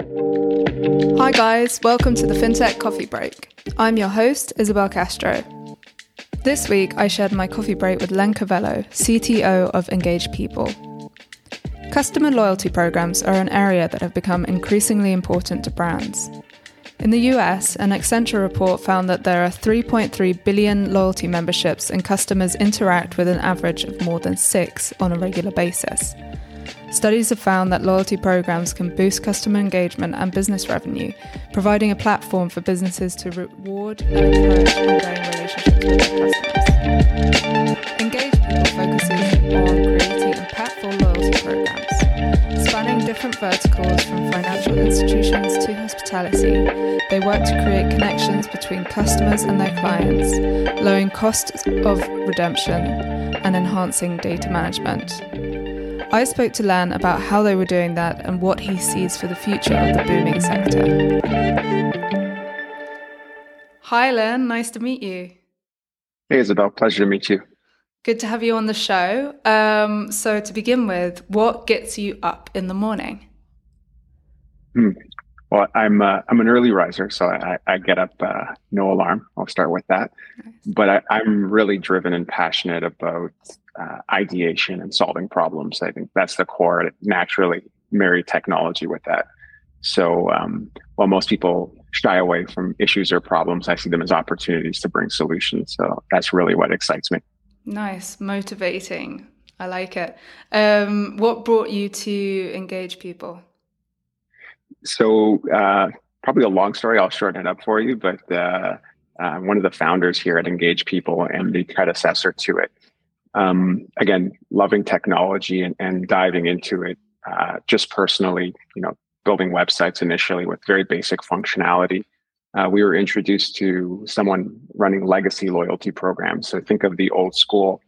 Hi, guys, welcome to the FinTech Coffee Break. I'm your host, Isabelle Castro. This week, I shared my coffee break with Len Covello, CTO of Engage People. Customer loyalty programs are an area that have become increasingly important to brands. In the US, an Accenture report found that there are 3.3 billion loyalty memberships and customers interact with an average of more than six on a regular basis. Studies have found that loyalty programs can boost customer engagement and business revenue, providing a platform for businesses to reward and encourage ongoing relationships with their customers. Engage People focuses on creating impactful loyalty programs. Spanning different verticals from financial institutions to hospitality, they work to create connections between customers and their clients, lowering costs of redemption and enhancing data management. I spoke to Len about how they were doing that and what he sees for the future of the booming sector. Hi, Len. Nice to meet you. Hey, Isabelle. Pleasure to meet you. Good to have you on the show. Um, so, to begin with, what gets you up in the morning? Hmm. Well, I'm uh, I'm an early riser, so I, I get up uh, no alarm. I'll start with that. Nice. But I, I'm really driven and passionate about uh, ideation and solving problems. I think that's the core. Naturally, marry technology with that. So um, while most people shy away from issues or problems, I see them as opportunities to bring solutions. So that's really what excites me. Nice, motivating. I like it. Um, what brought you to engage people? So uh, probably a long story. I'll shorten it up for you, but uh, uh, one of the founders here at Engage People and the predecessor to it um, again, loving technology and, and diving into it uh, just personally, you know, building websites initially with very basic functionality. Uh, we were introduced to someone running legacy loyalty programs. So think of the old school,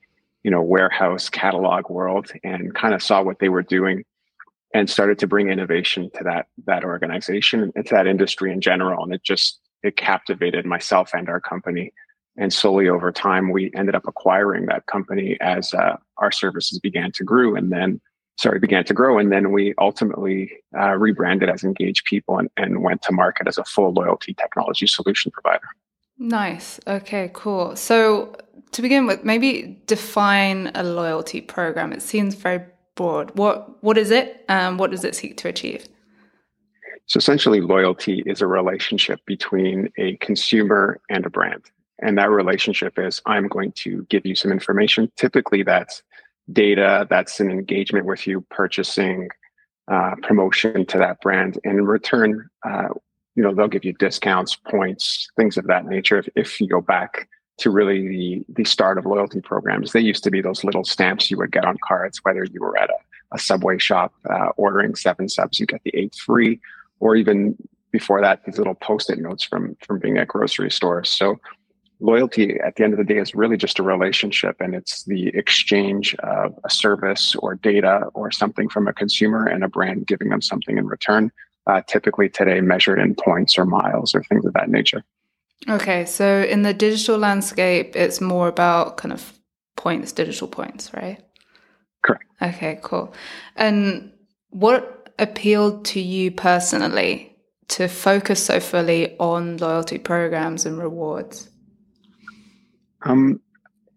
you know, warehouse catalog world and kind of saw what they were doing and started to bring innovation to that that organization and to that industry in general. And it just it captivated myself and our company and slowly over time we ended up acquiring that company as uh, our services began to grow and then sorry began to grow. And then we ultimately uh, rebranded as engage people and, and went to market as a full loyalty technology solution provider. Nice. Okay cool. So to begin with maybe define a loyalty program. It seems very broad. What what is it and what does it seek to achieve? So essentially loyalty is a relationship between a consumer and a brand and that relationship is I'm going to give you some information. Typically, that's data, that's an engagement with you, purchasing, uh, promotion to that brand. And in return, uh, you know, they'll give you discounts, points, things of that nature. If, if you go back to really the, the start of loyalty programs, they used to be those little stamps you would get on cards, whether you were at a, a Subway shop uh, ordering seven subs, you get the eighth free, or even before that, these little post-it notes from from being at grocery stores. So loyalty at the end of the day is really just a relationship and it's the exchange of a service or data or something from a consumer and a brand giving them something in return uh, typically today measured in points or miles or things of that nature. Okay so in the digital landscape it's more about kind of points digital points right? Correct. Okay cool. And what appealed to you personally to focus so fully on loyalty programs and rewards um,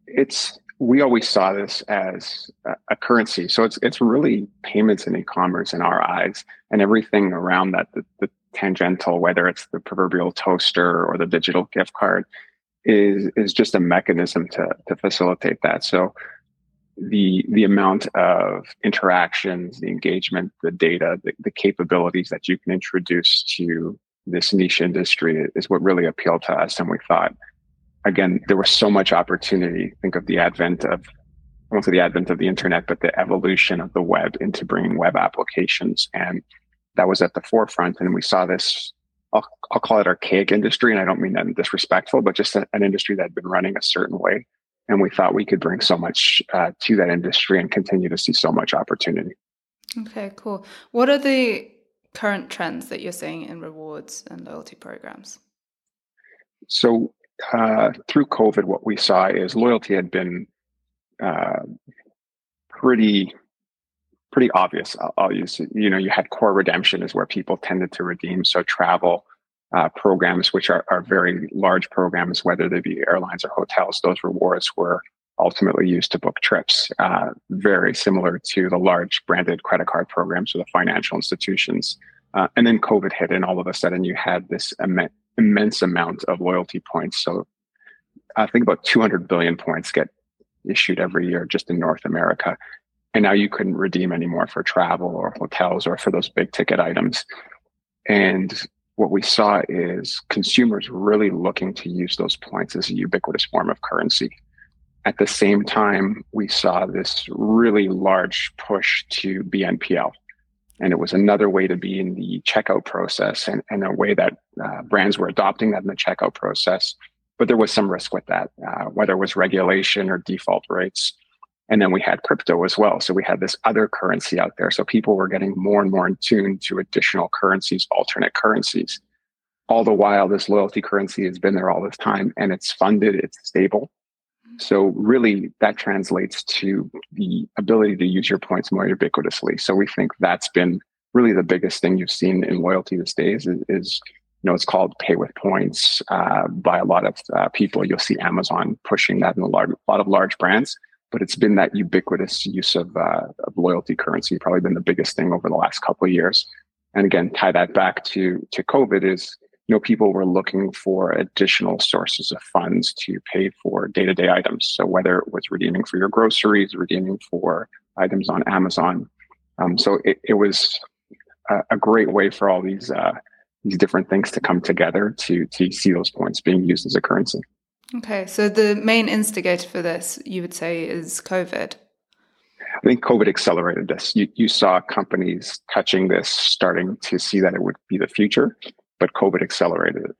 it's we always saw this as a, currency, so it's it's really payments and e-commerce in our eyes, and everything around that, the, the tangential, whether it's the proverbial toaster or the digital gift card, is is just a mechanism to to facilitate that. So the the amount of interactions, the engagement, the data, the, the capabilities that you can introduce to this niche industry is what really appealed to us, and we thought again, there was so much opportunity. Think of the advent of, I won't say the advent of the internet, but the evolution of the web into bringing web applications. And that was at the forefront. And we saw this, I'll, I'll call it archaic industry. And I don't mean that disrespectful, but just an industry that had been running a certain way. And we thought we could bring so much uh, to that industry and continue to see so much opportunity. Okay, cool. What are the current trends that you're seeing in rewards and loyalty programs? So uh, through COVID, what we saw is loyalty had been uh, pretty pretty obvious. I'll, I'll, use, you know, you had core redemption is where people tended to redeem. So travel uh, programs, which are, are very large programs, whether they be airlines or hotels, those rewards were ultimately used to book trips. Uh, very similar to the large branded credit card programs for the financial institutions. Uh, and then COVID hit, and all of a sudden you had this Im- immense amount of loyalty points. So I think about 200 billion points get issued every year just in North America. And now you couldn't redeem anymore for travel or hotels or for those big ticket items. And what we saw is consumers really looking to use those points as a ubiquitous form of currency. At the same time, we saw this really large push to BNPL. And it was another way to be in the checkout process and, and a way that uh, brands were adopting that in the checkout process. But there was some risk with that, uh, whether it was regulation or default rates. And then we had crypto as well. So we had this other currency out there. So people were getting more and more in tune to additional currencies, alternate currencies. All the while, this loyalty currency has been there all this time and it's funded, it's stable. So really that translates to the ability to use your points more ubiquitously. So we think that's been really the biggest thing you've seen in loyalty these days is, is you know, it's called pay with points uh, by a lot of uh, people. You'll see Amazon pushing that in a, large, lot of large brands but it's been that ubiquitous use of, uh, of loyalty currency probably been the biggest thing over the last couple of years and again tie that back to to covid is you know people were looking for additional sources of funds to pay for day-to-day items so whether it was redeeming for your groceries redeeming for items on amazon um, so it, it was a, a, great way for all these uh, these different things to come together to to see those points being used as a currency Okay, so the main instigator for this, you would say, is COVID. I think COVID accelerated this. You, you saw companies touching this, starting to see that it would be the future, but COVID accelerated it.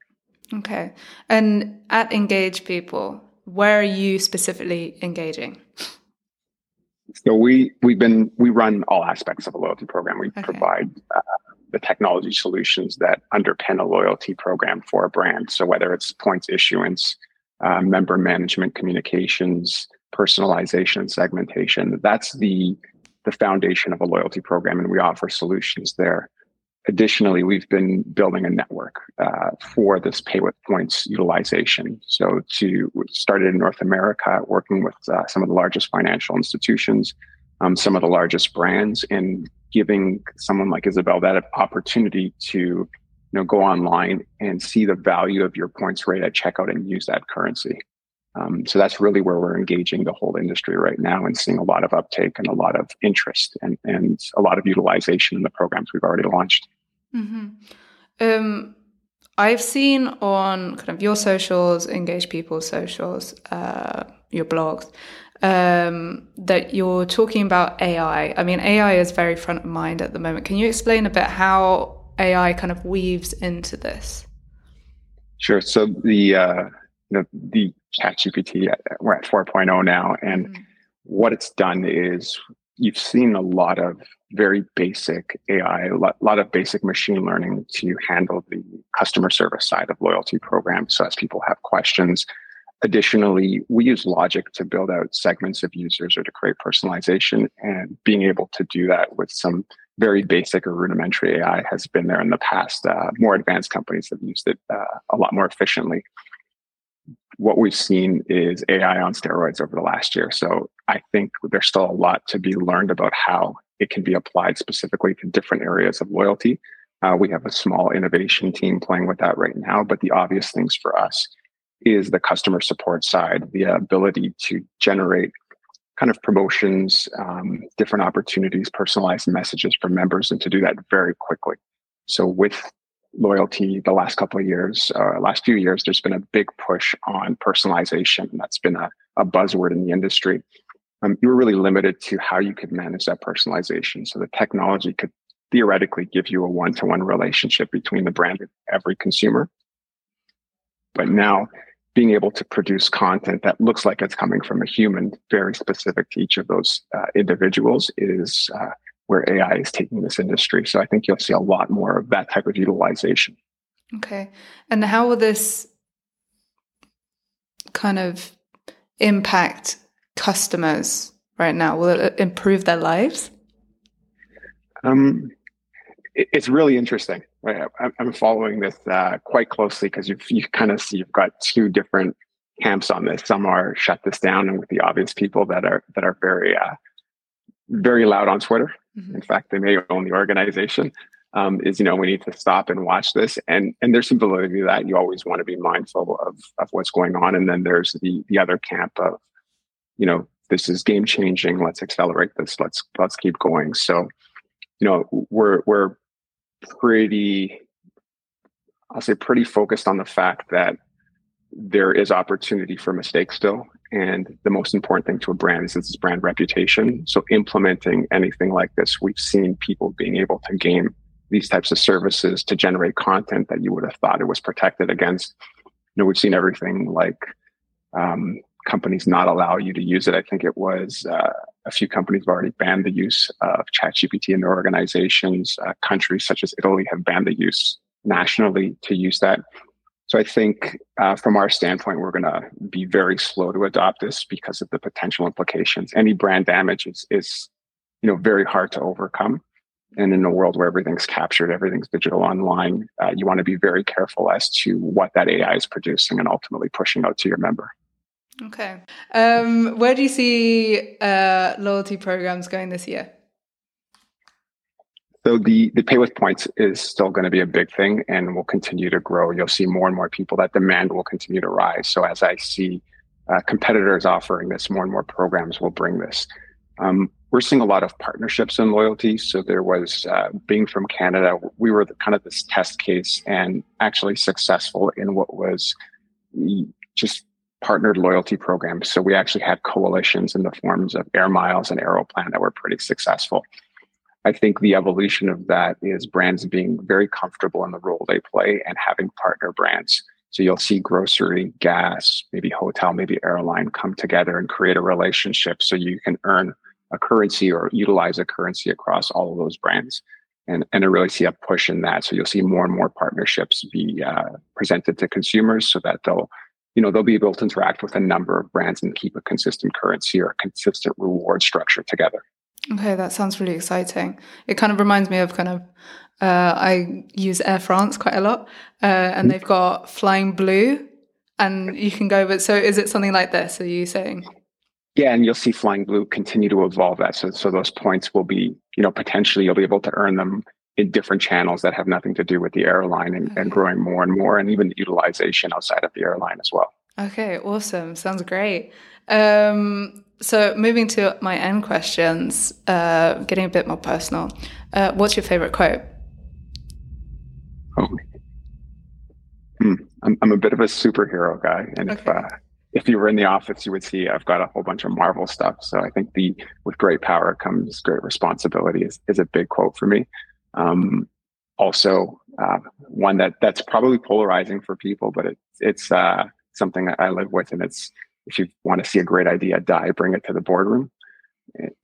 Okay. And at Engage People, where are you specifically engaging? So we we've been we run all aspects of a loyalty program. We okay. provide uh, the technology solutions that underpin a loyalty program for a brand. So whether it's points issuance, uh, member management communications, personalization and segmentation. That's the the foundation of a loyalty program, and we offer solutions there. Additionally, we've been building a network uh, for this pay with points utilization. So, to started in North America, working with uh, some of the largest financial institutions, um, some of the largest brands, and giving someone like Isabelle that opportunity to you know, go online and see the value of your points rate at checkout and use that currency. Um, so that's really where we're engaging the whole industry right now and seeing a lot of uptake and a lot of interest and, and a lot of utilization in the programs we've already launched. Mm-hmm. Um, I've seen on kind of your socials, engage people's socials, uh, your blogs, um, that you're talking about AI. I mean, AI is very front of mind at the moment. Can you explain a bit how AI kind of weaves into this? Sure. So the uh, know the ChatGPT we're at 4.0 now, and mm-hmm. what it's done is you've seen a lot of very basic AI, a lot, lot, of basic machine learning to handle the customer service side of loyalty programs. So as people have questions, additionally, we use logic to build out segments of users or to create personalization, and being able to do that with some very basic or rudimentary AI has been there in the past. Uh, more advanced companies have used it uh, a lot more efficiently. What we've seen is AI on steroids over the last year. So I think there's still a lot to be learned about how it can be applied specifically to different areas of loyalty. Uh, we have a small innovation team playing with that right now, but the obvious things for us is the customer support side, the ability to generate kind of promotions, um, different opportunities, personalized messages for members, and to do that very quickly. So with loyalty, the last couple of years, uh, last few years, there's been a big push on personalization. That's been a, a buzzword in the industry. Um, you were really limited to how you could manage that personalization. So the technology could theoretically give you a one-to-one relationship between the brand and every consumer. But now being able to produce content that looks like it's coming from a human, very specific to each of those uh, individuals, is uh, where AI is taking this industry. So I think you'll see a lot more of that type of utilization. Okay. And how will this kind of impact customers right now? Will it improve their lives? Um, it, it's really interesting. Right? I'm following this uh, quite closely because you you kind of see you've got two different camps on this. Some are shut this down, and with the obvious people that are that are very uh, very loud on Twitter. Mm-hmm. In fact, they may own the organization. Um, is you know we need to stop and watch this, and and there's some validity to that. You always want to be mindful of of what's going on, and then there's the the other camp of, you know, this is game changing. Let's accelerate this. Let's let's keep going. So, you know, we're we're pretty, I'll say, pretty focused on the fact that there is opportunity for mistakes still. And the most important thing to a brand is its brand reputation. So implementing anything like this, we've seen people being able to game these types of services to generate content that you would have thought it was protected against. You know, we've seen everything like um, companies not allow you to use it. I think it was uh, a few companies have already banned the use of ChatGPT in their organizations. Uh, countries such as Italy have banned the use nationally to use that. So I think uh, from our standpoint, we're going to be very slow to adopt this because of the potential implications. Any brand damage is, is, you know, very hard to overcome. And in a world where everything's captured, everything's digital online, uh, you want to be very careful as to what that AI is producing and ultimately pushing out to your member. Okay. Um, where do you see uh, loyalty programs going this year? So the the pay with points is still going to be a big thing and will continue to grow. You'll see more and more people. That demand will continue to rise. So as I see uh, competitors offering this, more and more programs will bring this. Um, we're seeing a lot of partnerships in loyalty. So there was uh, being from Canada, we were the, kind of this test case and actually successful in what was just partnered loyalty programs. So we actually had coalitions in the forms of Air Miles and Aeroplan that were pretty successful. I think the evolution of that is brands being very comfortable in the role they play and having partner brands. So you'll see grocery, gas, maybe hotel, maybe airline come together and create a relationship so you can earn a currency or utilize a currency across all of those brands. And, and I really see a push in that. So you'll see more and more partnerships be uh, presented to consumers so that they'll, you know, they'll be able to interact with a number of brands and keep a consistent currency or a consistent reward structure together. Okay, that sounds really exciting. It kind of reminds me of kind of uh, I use Air France quite a lot, uh, and mm-hmm. they've got Flying Blue, and you can go. But so, is it something like this? Are you saying? Yeah, and you'll see Flying Blue continue to evolve that. So, so those points will be, you know, potentially you'll be able to earn them in different channels that have nothing to do with the airline, and, okay. and growing more and more, and even the utilization outside of the airline as well. Okay, awesome. Sounds great. Um, so moving to my end questions, uh, getting a bit more personal. Uh, what's your favorite quote? Oh, hmm. I'm, I'm a bit of a superhero guy, and okay. if uh, if you were in the office, you would see I've got a whole bunch of Marvel stuff. So I think the with great power comes great responsibility is, is a big quote for me. Um, also, uh, one that that's probably polarizing for people, but it's it's uh, something I live with, and it's if you want to see a great idea die, bring it to the boardroom.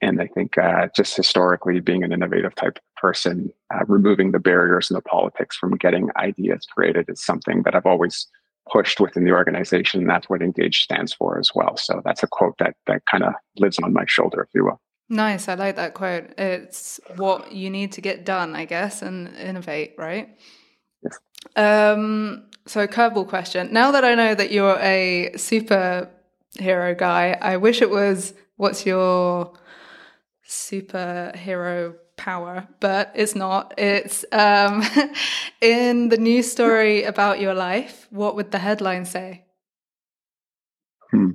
And I think uh, just historically, being an innovative type of person, uh, removing the barriers and the politics from getting ideas created is something that I've always pushed within the organization. And that's what Engage stands for as well. So that's a quote that that kind of lives on my shoulder, if you will. Nice. I like that quote. It's what you need to get done, I guess, and innovate, right? Yes. Um, so, curveball question. Now that I know that you're a super hero guy. I wish it was what's your superhero power, but it's not. It's um, in the news story about your life. What would the headline say? Hmm.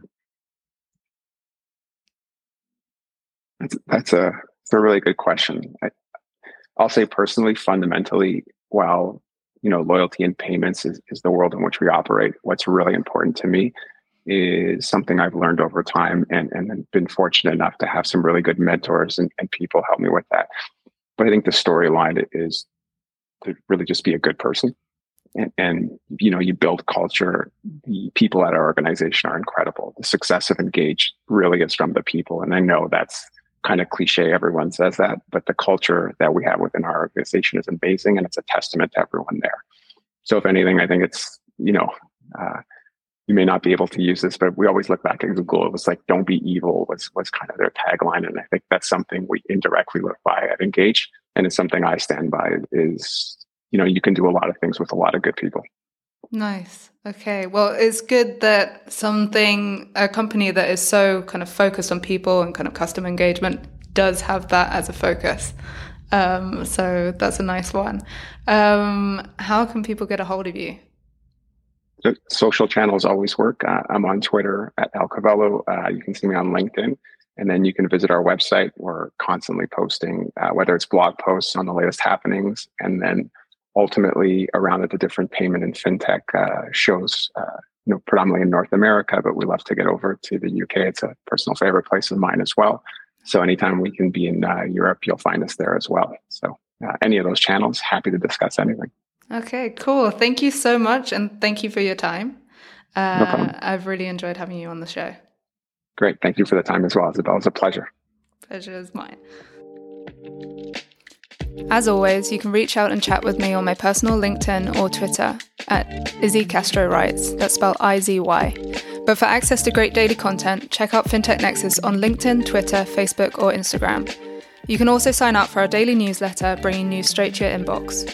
That's that's a it's a really good question. I, I'll say personally, fundamentally, while you know loyalty and payments is, is the world in which we operate, what's really important to me is something I've learned over time and, and been fortunate enough to have some really good mentors and, and people help me with that. But I think the storyline is to really just be a good person. And, and, you know, you build culture. The people at our organization are incredible. The success of Engage really is from the people. And I know that's kind of cliche. Everyone says that, but the culture that we have within our organization is amazing. And it's a testament to everyone there. So if anything, I think it's, you know, uh, you may not be able to use this, but we always look back at Google. It was like, don't be evil was, was kind of their tagline. And I think that's something we indirectly live by at Engage. and it's something I stand by. Is you know you can do a lot of things with a lot of good people. Nice. Okay. Well, it's good that something, a company that is so kind of focused on people and kind of customer engagement does have that as a focus. Um, so that's a nice one. Um, how can people get a hold of you? The social channels always work. Uh, I'm on Twitter at Al Covello. Uh, you can see me on LinkedIn. And then you can visit our website. We're constantly posting, uh, whether it's blog posts on the latest happenings, and then ultimately around at the different payment and fintech uh, shows, uh, you know, predominantly in North America, but we love to get over to the UK. It's a personal favorite place of mine as well. So anytime we can be in uh, Europe, you'll find us there as well. So uh, any of those channels, happy to discuss anything. Okay, cool. Thank you so much, and thank you for your time. Uh, no problem. I've really enjoyed having you on the show. Great. Thank you for the time as well, Isabelle. It's a pleasure. Pleasure is mine. As always, you can reach out and chat with me on my personal LinkedIn or Twitter at Izzy Castro Writes. That's spelled I Z Y. But for access to great daily content, check out FinTech Nexus on LinkedIn, Twitter, Facebook, or Instagram. You can also sign up for our daily newsletter, bringing news straight to your inbox.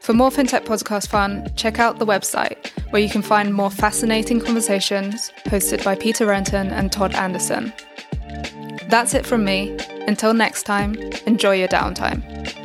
For more FinTech podcast fun, check out the website, where you can find more fascinating conversations hosted by Peter Renton and Todd Anderson. That's it from me. Until next time, enjoy your downtime.